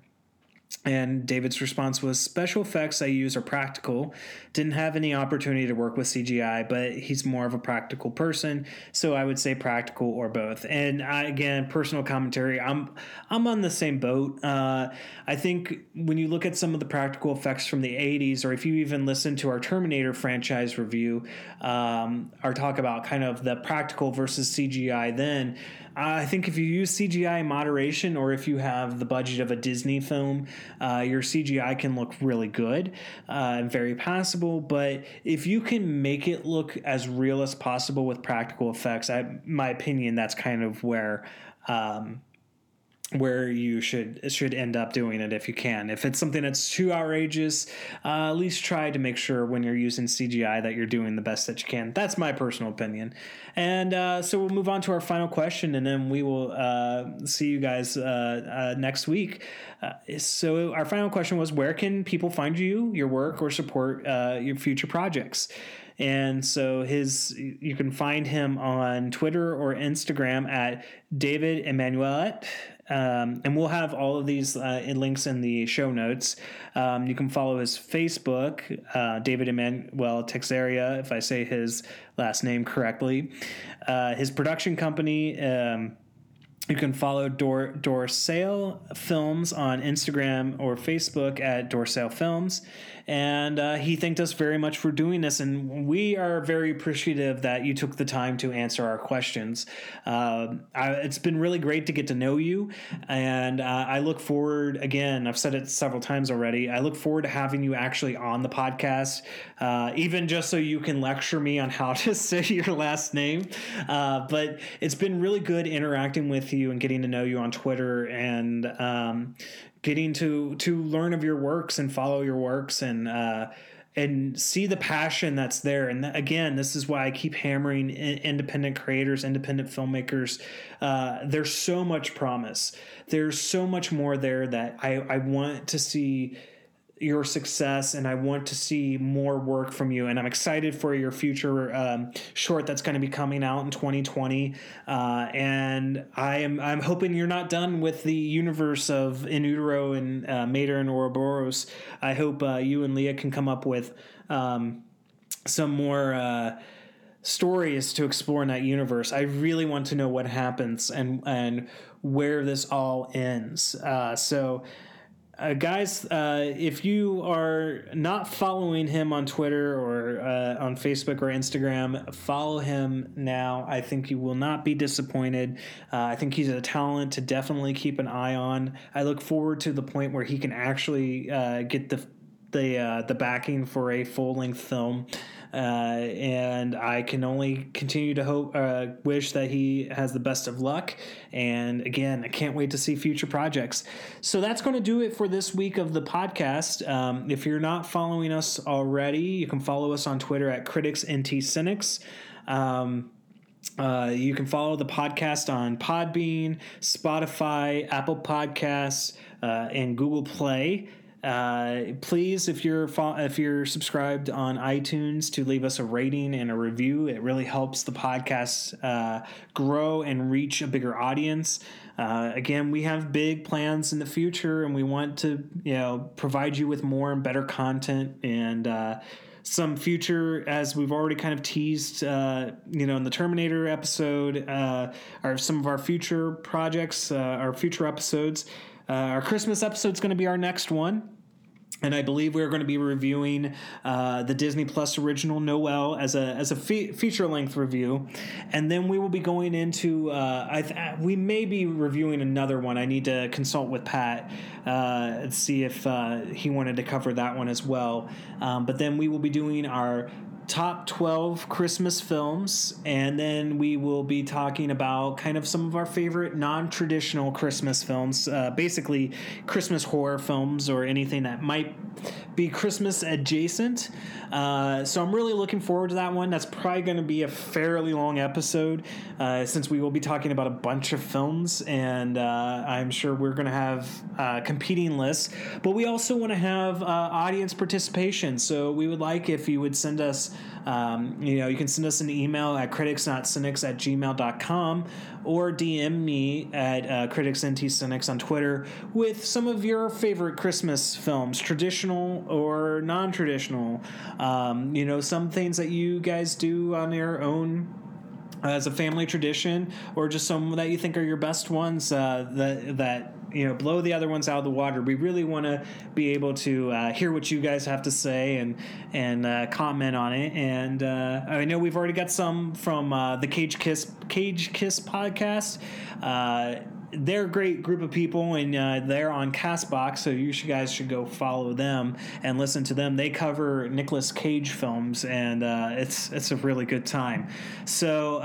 I: And David's response was special effects I use are practical. Didn't have any opportunity to work with CGI, but he's more of a practical person, so I would say practical or both. And I, again, personal commentary. I'm I'm on the same boat. Uh, I think when you look at some of the practical effects from the '80s, or if you even listen to our Terminator franchise review, um, our talk about kind of the practical versus CGI, then I think if you use CGI in moderation, or if you have the budget of a Disney film, uh, your CGI can look really good uh, and very passable. But if you can make it look as real as possible with practical effects, I, my opinion, that's kind of where. Um, where you should should end up doing it if you can. If it's something that's too outrageous, uh, at least try to make sure when you're using CGI that you're doing the best that you can. That's my personal opinion. And uh, so we'll move on to our final question, and then we will uh, see you guys uh, uh, next week. Uh, so our final question was: Where can people find you, your work, or support your future projects? And so his you can find him on Twitter or Instagram at David Emanuelette. Um, and we'll have all of these uh, links in the show notes. Um, you can follow his Facebook, uh, David Emmanuel Texeria, if I say his last name correctly. Uh, his production company. Um, you can follow Dor- Dorsale Films on Instagram or Facebook at Dorsale Films and uh, he thanked us very much for doing this. And we are very appreciative that you took the time to answer our questions. Uh, I, it's been really great to get to know you, and uh, I look forward. Again, I've said it several times already. I look forward to having you actually on the podcast, uh, even just so you can lecture me on how *laughs* to say your last name. Uh, but it's been really good interacting with you and getting to know you on Twitter and um, getting to to learn of your works and follow your works and uh, and see the passion that's there. And again, this is why I keep hammering independent creators, independent filmmakers. Uh, there's so much promise. There's so much more there that I, I want to see your success and I want to see more work from you. And I'm excited for your future um, short that's going to be coming out in 2020. Uh, and I am I'm hoping you're not done with the universe of In Utero and uh, Mater and Ouroboros. I hope uh, you and Leah can come up with um, some more uh, stories to explore in that universe. I really want to know what happens and and where this all ends. Uh, so uh, guys, uh, if you are not following him on Twitter or uh, on Facebook or Instagram, follow him now. I think you will not be disappointed. Uh, I think he's a talent to definitely keep an eye on. I look forward to the point where he can actually uh, get the the uh, the backing for a full length film. Uh, and I can only continue to hope, uh, wish that he has the best of luck. And again, I can't wait to see future projects. So that's going to do it for this week of the podcast. Um, if you're not following us already, you can follow us on Twitter at Critics NT Cynics. Um, uh, you can follow the podcast on Podbean, Spotify, Apple Podcasts, uh, and Google Play. Uh, please, if you're if you're subscribed on iTunes, to leave us a rating and a review. It really helps the podcast uh, grow and reach a bigger audience. Uh, again, we have big plans in the future, and we want to you know provide you with more and better content and uh, some future, as we've already kind of teased, uh, you know, in the Terminator episode, uh, are some of our future projects, uh, our future episodes. Uh, our Christmas episode is going to be our next one. And I believe we're going to be reviewing uh, the Disney Plus original Noelle as a as a fe- feature length review, and then we will be going into. Uh, I th- we may be reviewing another one. I need to consult with Pat uh, and see if uh, he wanted to cover that one as well. Um, but then we will be doing our top 12 Christmas films, and then we will be talking about kind of some of our favorite non traditional Christmas films, uh, basically Christmas horror films or anything that might be Christmas adjacent. Uh, so I'm really looking forward to that one. That's probably going to be a fairly long episode uh, since we will be talking about a bunch of films, and uh, I'm sure we're going to have uh, competing lists. But we also want to have uh, audience participation. So we would like if you would send us, um, you know, you can send us an email at criticsnotcynics at gmail.com or DM me at uh, criticsntcynics on Twitter with some of your favorite Christmas films, traditional or non traditional. Um, you know, some things that you guys do on your own as a family tradition, or just some that you think are your best ones uh, that that you know blow the other ones out of the water. We really want to be able to uh, hear what you guys have to say and and uh, comment on it. And uh, I know we've already got some from uh, the Cage Kiss Cage Kiss podcast. Uh, they're a great group of people, and uh, they're on Castbox, so you guys should go follow them and listen to them. They cover Nicolas Cage films, and it's it's a really good time. So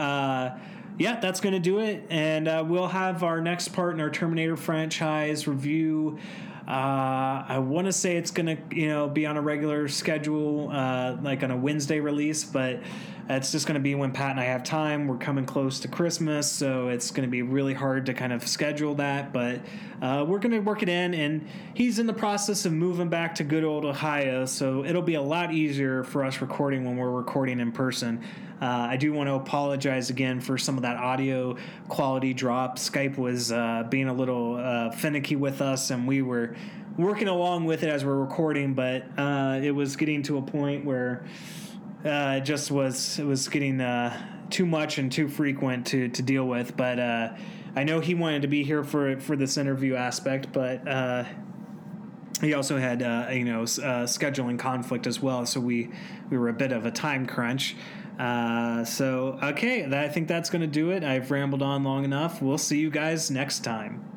I: yeah, that's going to do it. And uh, we'll have our next part in our Terminator franchise review. Uh, I want to say it's going to, you know, be on a regular schedule, uh, like on a Wednesday release, but it's just going to be when Pat and I have time. We're coming close to Christmas, so it's going to be really hard to kind of schedule that. But uh, we're going to work it in, and he's in the process of moving back to good old Ohio, so it'll be a lot easier for us recording when we're recording in person. Uh, I do want to apologize again for some of that audio quality drop. Skype was uh, being a little uh, finicky with us, and we were working along with it as we're recording, but uh, it was getting to a point where uh, it just was it was getting uh, too much and too frequent to to deal with. But uh, I know he wanted to be here for for this interview aspect, but uh, he also had uh, you know uh, scheduling conflict as well. So we we were a bit of a time crunch. so okay, I think that's going to do it. I've rambled on long enough. We'll see you guys next time.